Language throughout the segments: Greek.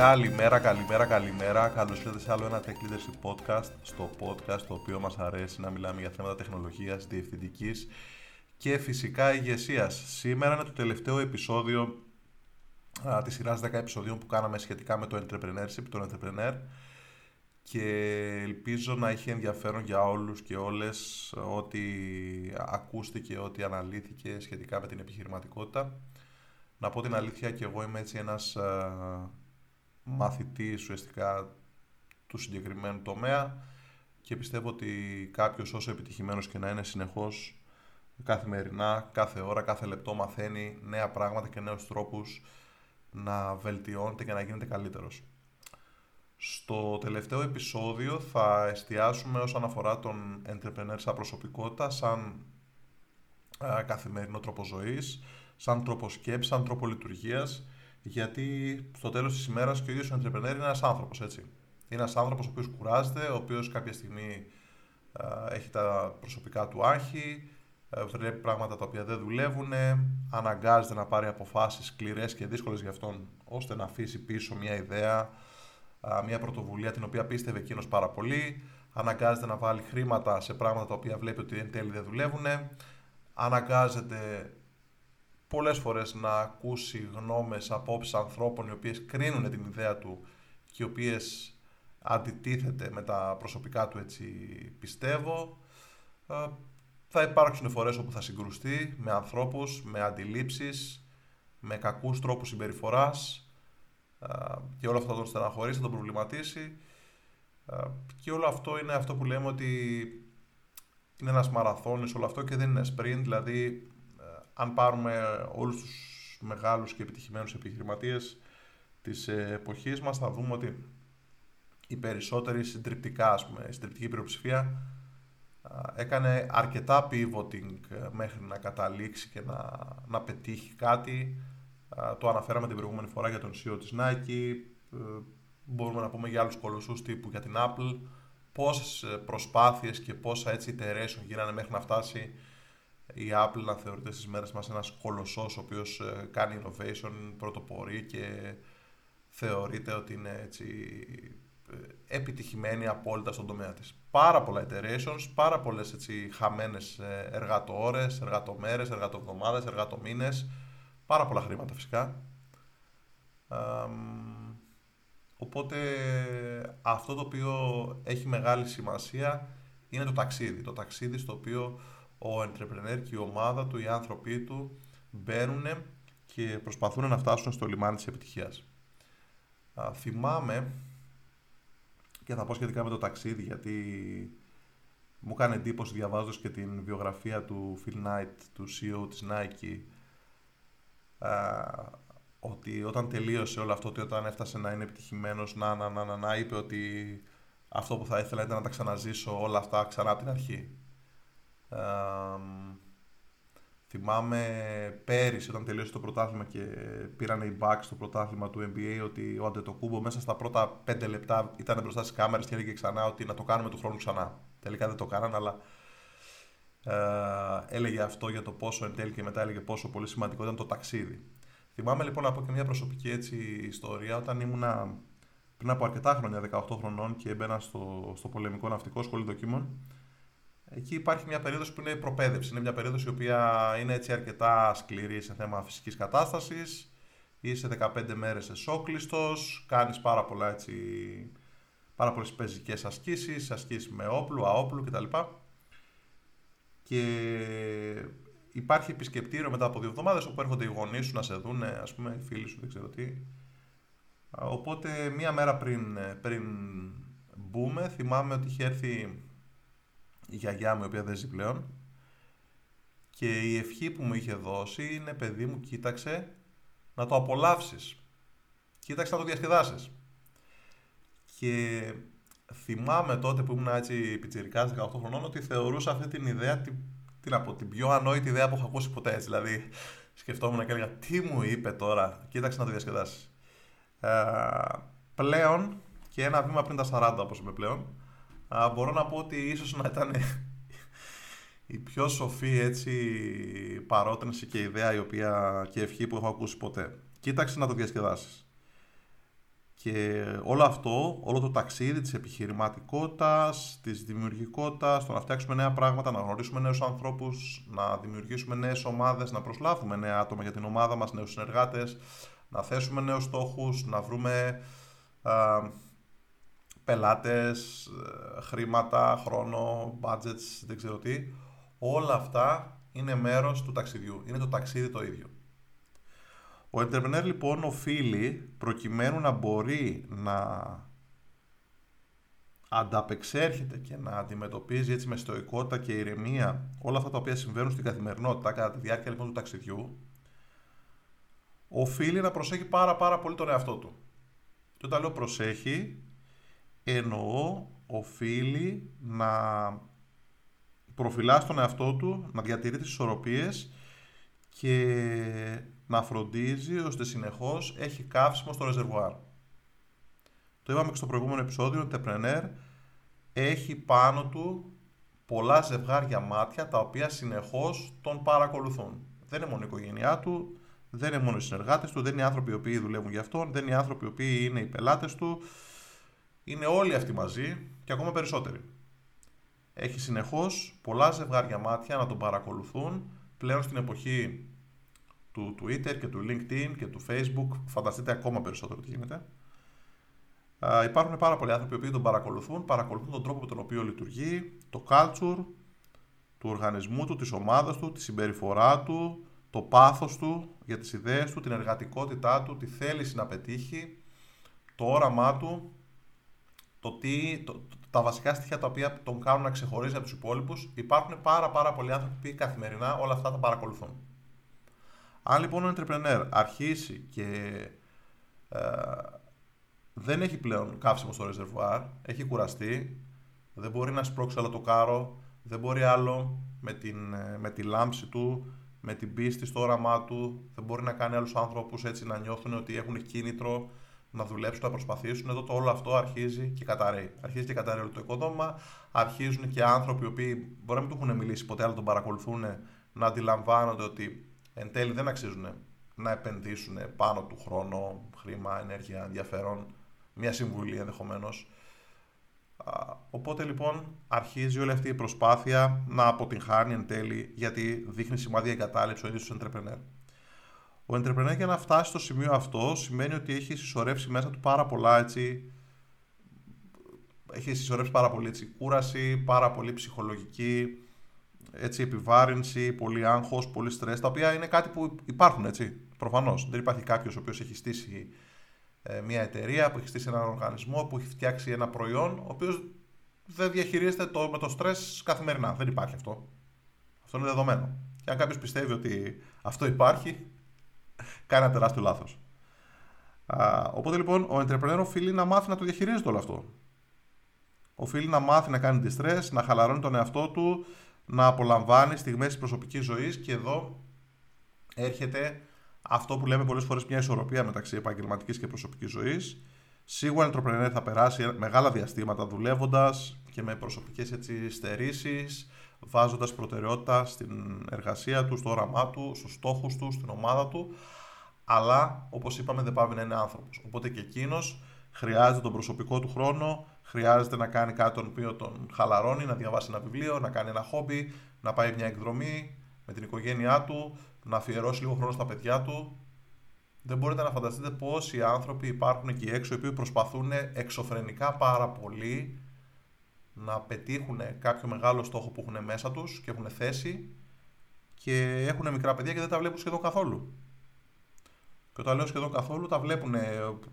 Καλημέρα, καλημέρα, καλημέρα. Καλώς ήρθατε σε άλλο ένα Tech Leadership Podcast. Στο podcast το οποίο μας αρέσει να μιλάμε για θέματα τεχνολογίας, διευθυντικής και φυσικά ηγεσίας. Σήμερα είναι το τελευταίο επεισόδιο της σειράς 10 επεισοδίων που κάναμε σχετικά με το entrepreneurship, το entrepreneur και ελπίζω να έχει ενδιαφέρον για όλους και όλες ό,τι ακούστηκε, ό,τι αναλύθηκε σχετικά με την επιχειρηματικότητα. Να πω την αλήθεια και εγώ είμαι έτσι ένας μαθητής ουσιαστικά του συγκεκριμένου τομέα και πιστεύω ότι κάποιος όσο επιτυχημένος και να είναι συνεχώς καθημερινά, κάθε ώρα, κάθε λεπτό μαθαίνει νέα πράγματα και νέους τρόπους να βελτιώνεται και να γίνεται καλύτερος. Στο τελευταίο επεισόδιο θα εστιάσουμε όσον αφορά τον entrepreneur σαν προσωπικότητα, σαν καθημερινό τρόπο ζωής, σαν τρόπο σκέψης, σαν τρόπο λειτουργίας, γιατί στο τέλος της ημέρας και ο ίδιος ο entrepreneur είναι ένας άνθρωπος, έτσι. Είναι ένας άνθρωπος ο οποίος κουράζεται, ο οποίος κάποια στιγμή έχει τα προσωπικά του άγχη, βλέπει πράγματα τα οποία δεν δουλεύουν, αναγκάζεται να πάρει αποφάσεις σκληρές και δύσκολες για αυτόν, ώστε να αφήσει πίσω μια ιδέα, μια πρωτοβουλία την οποία πίστευε εκείνος πάρα πολύ, αναγκάζεται να βάλει χρήματα σε πράγματα τα οποία βλέπει ότι εν τέλει δεν δουλεύουν, αναγκάζεται πολλές φορές να ακούσει γνώμες, απόψεις ανθρώπων οι οποίες κρίνουν την ιδέα του και οι οποίες αντιτίθεται με τα προσωπικά του έτσι πιστεύω. Θα υπάρξουν φορές όπου θα συγκρουστεί με ανθρώπους, με αντιλήψεις, με κακούς τρόπους συμπεριφοράς και όλο αυτό θα τον στεναχωρήσει, θα τον προβληματίσει και όλο αυτό είναι αυτό που λέμε ότι είναι ένας μαραθώνιος όλο αυτό και δεν είναι sprint, δηλαδή αν πάρουμε όλους τους μεγάλους και επιτυχημένους επιχειρηματίες της εποχής μας θα δούμε ότι οι περισσότεροι συντριπτικά, ας πούμε, η συντριπτική πλειοψηφία έκανε αρκετά pivoting ε, μέχρι να καταλήξει και να, να πετύχει κάτι. Το αναφέραμε την προηγούμενη φορά για τον CEO της Nike, ε, μπορούμε να πούμε για άλλους κολοσσούς τύπου για την Apple, πόσες ε, προσπάθειες και πόσα έτσι iteration γίνανε μέχρι να φτάσει η Apple να θεωρείται στις μέρες μας ένας κολοσσός ο οποίος κάνει innovation, πρωτοπορεί και θεωρείται ότι είναι έτσι επιτυχημένη απόλυτα στον τομέα της. Πάρα πολλά iterations, πάρα πολλές έτσι, χαμένες ε, εργατοώρες, εργατομέρες, εργατοβδομάδες, εργατομήνες, πάρα πολλά χρήματα φυσικά. οπότε αυτό το οποίο έχει μεγάλη σημασία είναι το ταξίδι. Το ταξίδι στο οποίο ο entrepreneur και η ομάδα του, οι άνθρωποι του μπαίνουν και προσπαθούν να φτάσουν στο λιμάνι της επιτυχίας. θυμάμαι και θα πω σχετικά με το ταξίδι γιατί μου κάνει εντύπωση διαβάζοντας και την βιογραφία του Phil Knight, του CEO της Nike, ότι όταν τελείωσε όλο αυτό, ότι όταν έφτασε να είναι επιτυχημένος, να, να, να, να, να, είπε ότι αυτό που θα ήθελα ήταν να τα ξαναζήσω όλα αυτά ξανά από την αρχή. Θυμάμαι πέρυσι όταν τελείωσε το πρωτάθλημα και πήραν οι Bucks στο πρωτάθλημα του NBA ότι ο Αντετοκούμπο μέσα στα πρώτα πέντε λεπτά ήταν μπροστά στις κάμερες και έλεγε ξανά ότι να το κάνουμε του χρόνου ξανά. Τελικά δεν το κάναν, αλλά ε, έλεγε αυτό για το πόσο εν τέλει και μετά έλεγε πόσο πολύ σημαντικό ήταν το ταξίδι. Θυμάμαι λοιπόν να πω και μια προσωπική έτσι ιστορία όταν ήμουνα πριν από αρκετά χρόνια, 18 χρονών και έμπαινα στο, στο πολεμικό ναυτικό σχολείο δοκίμων Εκεί υπάρχει μια περίοδος που είναι προπαίδευση. Είναι μια περίοδος η οποία είναι αρκετά σκληρή σε θέμα φυσικής κατάστασης. Είσαι 15 μέρες εσόκλειστος, κάνεις πάρα πολλά έτσι, πάρα πολλές πεζικές ασκήσεις, ασκήσεις με όπλου, αόπλου κτλ. Και υπάρχει επισκεπτήριο μετά από δύο εβδομάδες όπου έρχονται οι γονείς σου να σε δουν, ας πούμε, οι φίλοι σου, δεν ξέρω τι. Οπότε μία μέρα πριν, πριν μπούμε, θυμάμαι ότι είχε έρθει η γιαγιά μου η οποία δεν ζει πλέον. Και η ευχή που μου είχε δώσει είναι παιδί μου κοίταξε να το απολαύσεις. Κοίταξε να το διασκεδάσεις. Και θυμάμαι τότε που ήμουν έτσι πιτσιρικάς 18 χρονών ότι θεωρούσα αυτή την ιδέα την, την, από την πιο ανόητη ιδέα που έχω ακούσει ποτέ έτσι. Δηλαδή σκεφτόμουν και έλεγα τι μου είπε τώρα κοίταξε να το διασκεδάσεις ε, πλέον και ένα βήμα πριν τα 40 όπως είμαι πλέον Α, μπορώ να πω ότι ίσως να ήταν η πιο σοφή έτσι παρότρινση και ιδέα η οποία, και ευχή που έχω ακούσει ποτέ. Κοίταξε να το διασκεδάσεις. Και όλο αυτό, όλο το ταξίδι της επιχειρηματικότητας, της δημιουργικότητας, το να φτιάξουμε νέα πράγματα, να γνωρίσουμε νέους ανθρώπους, να δημιουργήσουμε νέες ομάδες, να προσλάβουμε νέα άτομα για την ομάδα μας, νέους συνεργάτες, να θέσουμε νέους στόχους, να βρούμε α, πελάτες, ε, χρήματα, χρόνο, budgets, δεν ξέρω τι. Όλα αυτά είναι μέρος του ταξιδιού. Είναι το ταξίδι το ίδιο. Ο entrepreneur λοιπόν οφείλει προκειμένου να μπορεί να ανταπεξέρχεται και να αντιμετωπίζει έτσι με στοικότητα και ηρεμία όλα αυτά τα οποία συμβαίνουν στην καθημερινότητα κατά τη διάρκεια λοιπόν του ταξιδιού οφείλει να προσέχει πάρα πάρα πολύ τον εαυτό του. Και όταν λέω προσέχει εννοώ οφείλει να προφυλάς στον εαυτό του, να διατηρεί τις ισορροπίες και να φροντίζει ώστε συνεχώς έχει καύσιμο στο ρεζερβουάρ. Το είπαμε και στο προηγούμενο επεισόδιο, ο Entrepreneur έχει πάνω του πολλά ζευγάρια μάτια τα οποία συνεχώς τον παρακολουθούν. Δεν είναι μόνο η οικογένειά του, δεν είναι μόνο οι συνεργάτες του, δεν είναι οι άνθρωποι οι οποίοι δουλεύουν για αυτόν, δεν είναι οι άνθρωποι οι οποίοι είναι οι πελάτες του. Είναι όλοι αυτοί μαζί και ακόμα περισσότεροι. Έχει συνεχώς πολλά ζευγάρια μάτια να τον παρακολουθούν πλέον στην εποχή του Twitter και του LinkedIn και του Facebook. Φανταστείτε ακόμα περισσότερο τι γίνεται. υπάρχουν πάρα πολλοί άνθρωποι που τον παρακολουθούν, παρακολουθούν τον τρόπο με τον οποίο λειτουργεί, το culture του οργανισμού του, της ομάδας του, τη συμπεριφορά του, το πάθος του για τις ιδέες του, την εργατικότητά του, τη θέληση να πετύχει, το όραμά του, το τι, το, τα βασικά στοιχεία τα οποία τον κάνουν να ξεχωρίζει από τους υπόλοιπους. Υπάρχουν πάρα πάρα πολλοί άνθρωποι που καθημερινά όλα αυτά τα παρακολουθούν. Αν λοιπόν ο entrepreneur αρχίσει και ε, δεν έχει πλέον καύσιμο στο ρεζερβουάρ, έχει κουραστεί, δεν μπορεί να σπρώξει άλλο το κάρο, δεν μπορεί άλλο με, την, ε, με τη λάμψη του, με την πίστη στο όραμά του, δεν μπορεί να κάνει άλλους άνθρωπους έτσι να νιώθουν ότι έχουν κίνητρο να δουλέψουν, να προσπαθήσουν. Εδώ το όλο αυτό αρχίζει και καταραίει. Αρχίζει και καταραίει όλο το οικοδόμημα. Αρχίζουν και άνθρωποι οι οποίοι μπορεί να μην του έχουν μιλήσει ποτέ, αλλά τον παρακολουθούν να αντιλαμβάνονται ότι εν τέλει δεν αξίζουν να επενδύσουν πάνω του χρόνο, χρήμα, ενέργεια, ενδιαφέρον, μια συμβουλή ενδεχομένως. Οπότε λοιπόν αρχίζει όλη αυτή η προσπάθεια να αποτυγχάνει εν τέλει γιατί δείχνει σημάδια εγκατάλειψη ο ίδιος τους entrepreneur. Ο entrepreneur για να φτάσει στο σημείο αυτό σημαίνει ότι έχει συσσωρεύσει μέσα του πάρα πολλά έτσι, έχει συσσωρεύσει πάρα πολύ έτσι, κούραση, πάρα πολύ ψυχολογική έτσι, επιβάρυνση, πολύ άγχος, πολύ στρες, τα οποία είναι κάτι που υπάρχουν έτσι, προφανώς. Δεν υπάρχει κάποιος ο οποίος έχει στήσει ε, μια εταιρεία, που έχει στήσει έναν οργανισμό, που έχει φτιάξει ένα προϊόν, ο οποίος δεν διαχειρίζεται το, με το στρες καθημερινά. Δεν υπάρχει αυτό. Αυτό είναι δεδομένο. Και αν κάποιος πιστεύει ότι αυτό υπάρχει, κάνει ένα τεράστιο λάθος. Οπότε λοιπόν ο entrepreneur οφείλει να μάθει να το διαχειρίζεται όλο αυτό. Οφείλει να μάθει να κάνει distress, να χαλαρώνει τον εαυτό του, να απολαμβάνει στιγμές της προσωπικής ζωής και εδώ έρχεται αυτό που λέμε πολλές φορές μια ισορροπία μεταξύ επαγγελματικής και προσωπικής ζωής. Σίγουρα ο entrepreneur θα περάσει μεγάλα διαστήματα δουλεύοντας και με προσωπικές έτσι στερήσεις, βάζοντας προτεραιότητα στην εργασία του, στο όραμά του, στους στόχους του, στην ομάδα του, αλλά όπως είπαμε δεν πάει να είναι άνθρωπος. Οπότε και εκείνος χρειάζεται τον προσωπικό του χρόνο, χρειάζεται να κάνει κάτι τον οποίο τον χαλαρώνει, να διαβάσει ένα βιβλίο, να κάνει ένα χόμπι, να πάει μια εκδρομή με την οικογένειά του, να αφιερώσει λίγο χρόνο στα παιδιά του. Δεν μπορείτε να φανταστείτε πόσοι άνθρωποι υπάρχουν εκεί έξω οι οποίοι προσπαθούν εξωφρενικά πάρα πολύ να πετύχουν κάποιο μεγάλο στόχο που έχουν μέσα τους και έχουν θέσει και έχουν μικρά παιδιά και δεν τα βλέπουν σχεδόν καθόλου. Και όταν λέω σχεδόν καθόλου, τα βλέπουν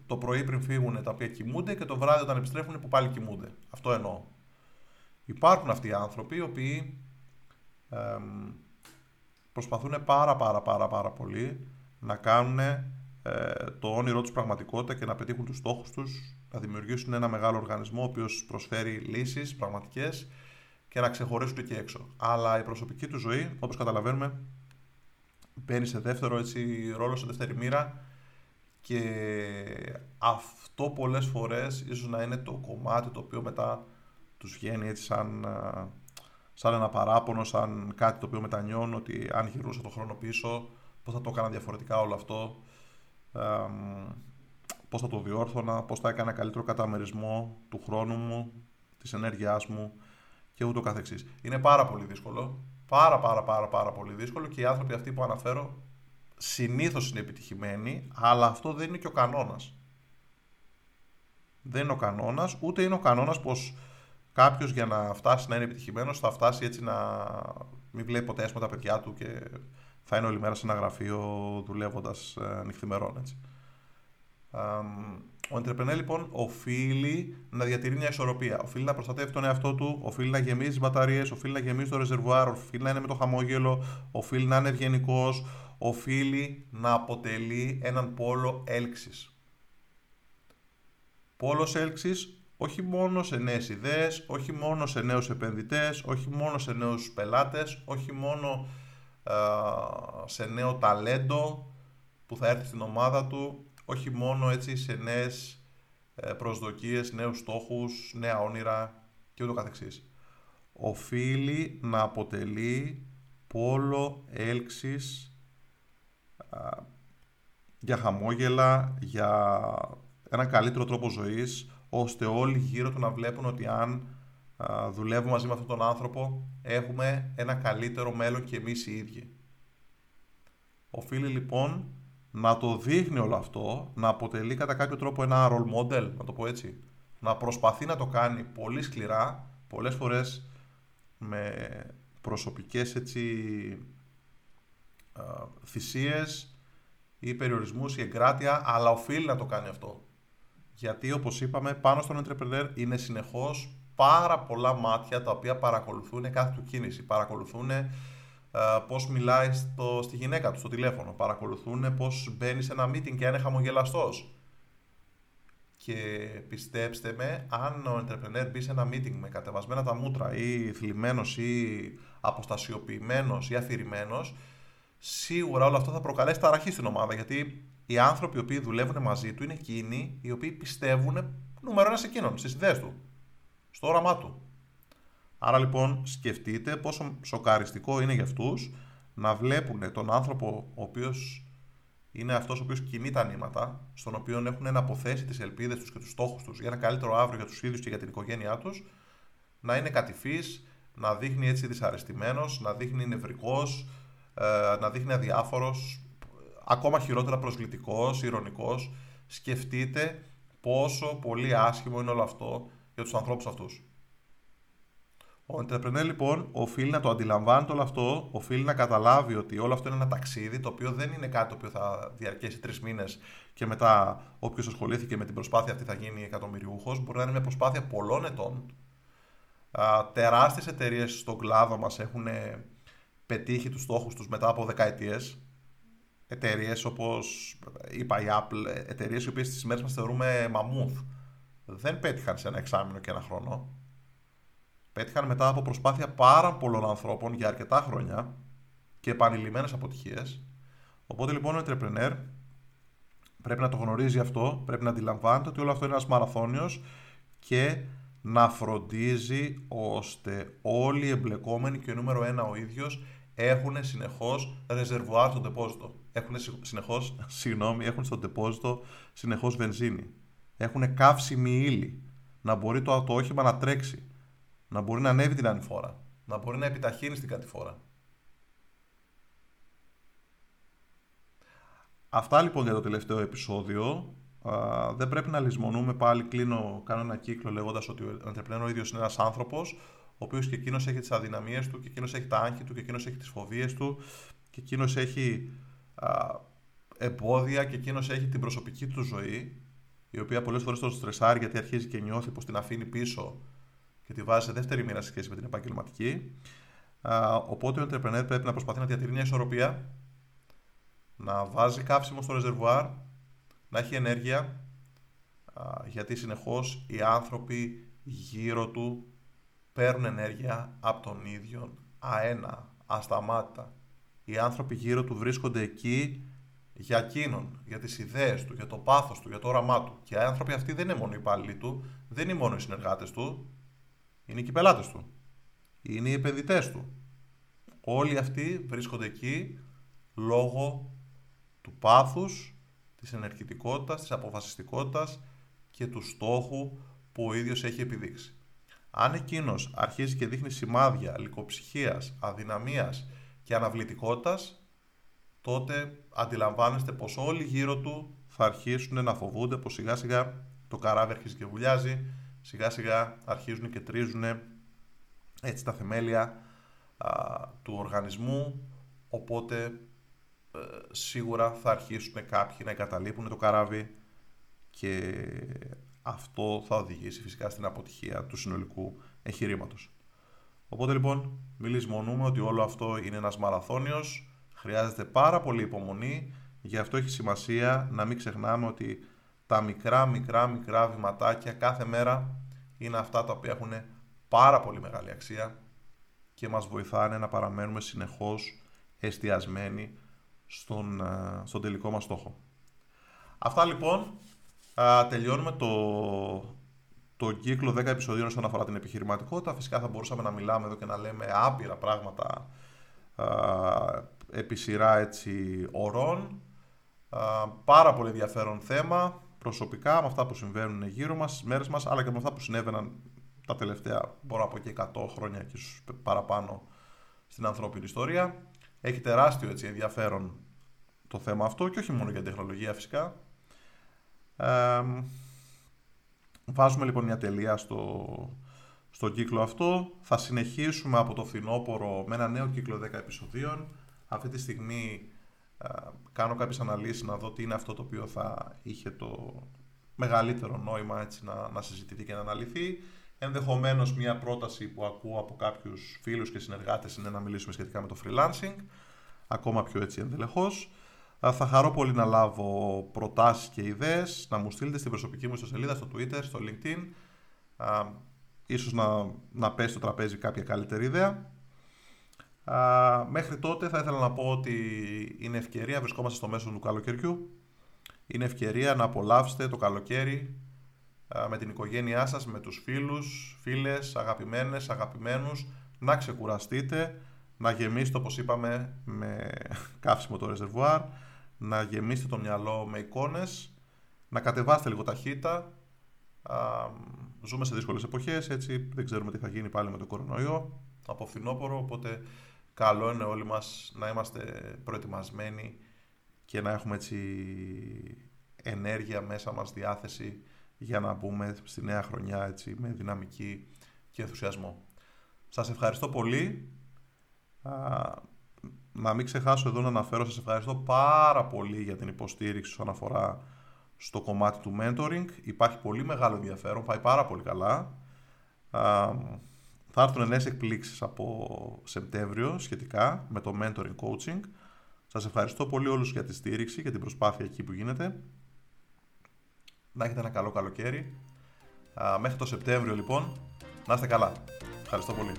το πρωί πριν φύγουν τα οποία κοιμούνται και το βράδυ όταν επιστρέφουν που πάλι κοιμούνται. Αυτό εννοώ. Υπάρχουν αυτοί οι άνθρωποι οι οποίοι προσπαθούν πάρα πάρα πάρα πάρα πολύ να κάνουν ε, το όνειρό τους πραγματικότητα και να πετύχουν τους στόχους τους, να δημιουργήσουν ένα μεγάλο οργανισμό ο οποίος προσφέρει λύσεις πραγματικές και να ξεχωρίσουν εκεί έξω. Αλλά η προσωπική του ζωή, όπως καταλαβαίνουμε, μπαίνει σε δεύτερο έτσι, ρόλο, σε δεύτερη μοίρα και αυτό πολλές φορές ίσως να είναι το κομμάτι το οποίο μετά τους βγαίνει έτσι σαν, σαν ένα παράπονο, σαν κάτι το οποίο μετανιώνουν ότι αν γυρούσα το χρόνο πίσω πώς θα το έκανα διαφορετικά όλο αυτό. Πώς θα το διόρθωνα, πώς θα έκανα καλύτερο καταμερισμό του χρόνου μου, της ενέργειάς μου και ούτω καθεξής. Είναι πάρα πολύ δύσκολο, πάρα πάρα πάρα πάρα πολύ δύσκολο και οι άνθρωποι αυτοί που αναφέρω συνήθως είναι επιτυχημένοι, αλλά αυτό δεν είναι και ο κανόνας. Δεν είναι ο κανόνας, ούτε είναι ο κανόνας πως κάποιος για να φτάσει να είναι επιτυχημένος θα φτάσει έτσι να μην βλέπει ποτέ τα παιδιά του και θα είναι όλη μέρα σε ένα γραφείο δουλεύοντας ε, νυχθημερών. Έτσι. Ο entrepreneur λοιπόν οφείλει να διατηρεί μια ισορροπία. Οφείλει να προστατεύει τον εαυτό του, οφείλει να γεμίζει μπαταρίες, οφείλει να γεμίζει το ρεζερβουάρ, οφείλει να είναι με το χαμόγελο, οφείλει να είναι ευγενικός, οφείλει να αποτελεί έναν πόλο έλξης. Πόλος έλξης όχι μόνο σε νέες ιδέες, όχι μόνο σε νέους επενδυτές, όχι μόνο σε νέους πελάτες, όχι μόνο σε νέο ταλέντο που θα έρθει στην ομάδα του, όχι μόνο έτσι σε νέες ε, προσδοκίες, νέους στόχους, νέα όνειρα και ούτω καθεξής. Οφείλει να αποτελεί πόλο έλξης για χαμόγελα, για έναν καλύτερο τρόπο ζωής, ώστε όλοι γύρω του να βλέπουν ότι αν δουλεύουμε μαζί με αυτόν τον άνθρωπο, έχουμε ένα καλύτερο μέλλον και εμείς οι ίδιοι. Οφείλει λοιπόν να το δείχνει όλο αυτό, να αποτελεί κατά κάποιο τρόπο ένα role model, να το πω έτσι. Να προσπαθεί να το κάνει πολύ σκληρά, πολλές φορές με προσωπικές έτσι θυσίες ή περιορισμούς ή εγκράτεια, αλλά οφείλει να το κάνει αυτό. Γιατί όπως είπαμε πάνω στον entrepreneur είναι συνεχώς πάρα πολλά μάτια τα οποία παρακολουθούν κάθε του κίνηση, παρακολουθούν ε, πώς μιλάει στο, στη γυναίκα του στο τηλέφωνο, παρακολουθούν πώς μπαίνει σε ένα meeting και είναι χαμογελαστός. Και πιστέψτε με, αν ο entrepreneur μπει σε ένα meeting με κατεβασμένα τα μούτρα ή θλιμμένος ή αποστασιοποιημένος ή αφηρημένος, σίγουρα όλο αυτό θα προκαλέσει ταραχή στην ομάδα, γιατί οι άνθρωποι οι οποίοι δουλεύουν μαζί του είναι εκείνοι οι οποίοι πιστεύουν νούμερο ένα σε εκείνον, στις ιδέες του στο όραμά του. Άρα λοιπόν σκεφτείτε πόσο σοκαριστικό είναι για αυτούς να βλέπουν τον άνθρωπο ο οποίος είναι αυτός ο οποίος κινεί τα νήματα, στον οποίο έχουν αποθέσει τις ελπίδες τους και τους στόχους τους για ένα καλύτερο αύριο για τους ίδιους και για την οικογένειά τους, να είναι κατηφής, να δείχνει έτσι δυσαρεστημένος, να δείχνει νευρικός, ε, να δείχνει αδιάφορος, ακόμα χειρότερα προσβλητικός, ηρωνικός. Σκεφτείτε πόσο πολύ άσχημο είναι όλο αυτό για τους ανθρώπους αυτούς. Ο entrepreneur λοιπόν οφείλει να το αντιλαμβάνεται όλο αυτό, οφείλει να καταλάβει ότι όλο αυτό είναι ένα ταξίδι το οποίο δεν είναι κάτι το οποίο θα διαρκέσει τρεις μήνες και μετά όποιος ασχολήθηκε με την προσπάθεια αυτή θα γίνει εκατομμυριούχος. Μπορεί να είναι μια προσπάθεια πολλών ετών. Τεράστιες εταιρείες στον κλάδο μας έχουν πετύχει τους στόχους τους μετά από δεκαετίες. Εταιρείες όπως είπα η Apple, εταιρείες οι οποίες στις μέρες μας θεωρούμε μαμούθ δεν πέτυχαν σε ένα εξάμεινο και ένα χρόνο. Πέτυχαν μετά από προσπάθεια πάρα πολλών ανθρώπων για αρκετά χρόνια και επανειλημμένες αποτυχίες. Οπότε λοιπόν ο entrepreneur πρέπει να το γνωρίζει αυτό, πρέπει να αντιλαμβάνεται ότι όλο αυτό είναι ένας μαραθώνιος και να φροντίζει ώστε όλοι οι εμπλεκόμενοι και ο νούμερο ένα ο ίδιος έχουν συνεχώς ρεζερβουάρ στο τεπόζιτο. Έχουν συνεχώς, συγγνώμη, έχουν στο τεπόζιτο συνεχώς βενζίνη έχουν καύσιμη ύλη, να μπορεί το, το όχημα να τρέξει, να μπορεί να ανέβει την ανηφόρα, να μπορεί να επιταχύνει στην κατηφόρα. Αυτά λοιπόν για το τελευταίο επεισόδιο. Α, δεν πρέπει να λησμονούμε πάλι, κλείνω, κάνω ένα κύκλο λέγοντας ότι ο entrepreneur ο ίδιος είναι ένας άνθρωπος, ο οποίος και εκείνος έχει τις αδυναμίες του, και εκείνος έχει τα άγχη του, και εκείνος έχει τις φοβίες του, και εκείνος έχει α, εμπόδια, και εκείνος έχει την προσωπική του ζωή η οποία πολλές φορές τον στρεσάρει γιατί αρχίζει και νιώθει πως την αφήνει πίσω και τη βάζει σε δεύτερη μοίρα σε σχέση με την επαγγελματική. Οπότε ο entrepreneur πρέπει να προσπαθεί να διατηρεί μια ισορροπία, να βάζει κάψιμο στο ρεζερβουάρ, να έχει ενέργεια, γιατί συνεχώς οι άνθρωποι γύρω του παίρνουν ενέργεια από τον ίδιο αένα, ασταμάτητα. Οι άνθρωποι γύρω του βρίσκονται εκεί για εκείνον, για τις ιδέες του, για το πάθος του, για το όραμά του. Και οι άνθρωποι αυτοί δεν είναι μόνο οι υπάλληλοι του, δεν είναι μόνο οι συνεργάτες του, είναι και οι πελάτες του. Είναι οι επενδυτές του. Όλοι αυτοί βρίσκονται εκεί λόγω του πάθους της ενεργητικότητας, της αποφασιστικότητας και του στόχου που ο ίδιος έχει επιδείξει. Αν εκείνος αρχίζει και δείχνει σημάδια λικοψυχίας, αδυναμίας και αναβλητικότητας, τότε αντιλαμβάνεστε πως όλοι γύρω του θα αρχίσουν να φοβούνται πως σιγά σιγά το καράβι αρχίζει και βουλιάζει, σιγά σιγά αρχίζουν και τρίζουν έτσι τα θεμέλια του οργανισμού, οπότε ε, σίγουρα θα αρχίσουν κάποιοι να εγκαταλείπουν το καράβι και αυτό θα οδηγήσει φυσικά στην αποτυχία του συνολικού εγχειρήματος. Οπότε λοιπόν, μην λησμονούμε ότι όλο αυτό είναι ένας μαραθώνιος, χρειάζεται πάρα πολύ υπομονή, γι' αυτό έχει σημασία να μην ξεχνάμε ότι τα μικρά μικρά μικρά βηματάκια κάθε μέρα είναι αυτά τα οποία έχουν πάρα πολύ μεγάλη αξία και μας βοηθάνε να παραμένουμε συνεχώς εστιασμένοι στον, ε, στον τελικό μας στόχο. Αυτά λοιπόν, τελειώνουμε το, το κύκλο 10 επεισοδίων όσον αφορά την επιχειρηματικότητα. Φυσικά θα μπορούσαμε να μιλάμε εδώ και να λέμε άπειρα πράγματα α, επί σειρά έτσι ωρών. πάρα πολύ ενδιαφέρον θέμα προσωπικά με αυτά που συμβαίνουν γύρω μας, στις μέρες μας, αλλά και με αυτά που συνέβαιναν τα τελευταία, μπορώ να πω και 100 χρόνια και ίσως παραπάνω στην ανθρώπινη ιστορία. Έχει τεράστιο έτσι, ενδιαφέρον το θέμα αυτό και όχι μόνο για την τεχνολογία φυσικά. Ε, βάζουμε λοιπόν μια τελεία στο, στο κύκλο αυτό. Θα συνεχίσουμε από το φθινόπωρο με ένα νέο κύκλο 10 επεισοδίων. Αυτή τη στιγμή ε, κάνω κάποιες αναλύσεις να δω τι είναι αυτό το οποίο θα είχε το μεγαλύτερο νόημα έτσι, να, να συζητηθεί και να αναλυθεί. Ενδεχομένως, μια πρόταση που ακούω από κάποιους φίλους και συνεργάτες είναι να μιλήσουμε σχετικά με το freelancing, ακόμα πιο έτσι ενδελεχώς. Θα χαρώ πολύ να λάβω προτάσεις και ιδέες, να μου στείλετε στην προσωπική μου ιστοσελίδα, στο Twitter, στο LinkedIn. ίσως να, να πέσει στο τραπέζι κάποια καλύτερη ιδέα. Α, μέχρι τότε θα ήθελα να πω ότι είναι ευκαιρία, βρισκόμαστε στο μέσο του καλοκαιριού. Είναι ευκαιρία να απολαύσετε το καλοκαίρι με την οικογένειά σας, με τους φίλους, φίλες, αγαπημένες, αγαπημένους, να ξεκουραστείτε, να γεμίσετε όπως είπαμε με καύσιμο το ρεζερβουάρ, να γεμίσετε το μυαλό με εικόνες, να κατεβάσετε λίγο ταχύτητα. ζούμε σε δύσκολες εποχές, έτσι δεν ξέρουμε τι θα γίνει πάλι με το κορονοϊό από φθινόπωρο, οπότε καλό είναι όλοι μας να είμαστε προετοιμασμένοι και να έχουμε έτσι ενέργεια μέσα μας, διάθεση για να μπούμε στη νέα χρονιά έτσι, με δυναμική και ενθουσιασμό. Σας ευχαριστώ πολύ. Α, να μην ξεχάσω εδώ να αναφέρω, σας ευχαριστώ πάρα πολύ για την υποστήριξη όσον αφορά στο κομμάτι του mentoring. Υπάρχει πολύ μεγάλο ενδιαφέρον, πάει πάρα πολύ καλά. Α, θα έρθουν νέες εκπλήξεις από Σεπτέμβριο σχετικά με το mentoring coaching. Σας ευχαριστώ πολύ όλους για τη στήριξη και την προσπάθεια εκεί που γίνεται. Να έχετε ένα καλό καλοκαίρι. μέχρι το Σεπτέμβριο λοιπόν. Να είστε καλά. Ευχαριστώ πολύ.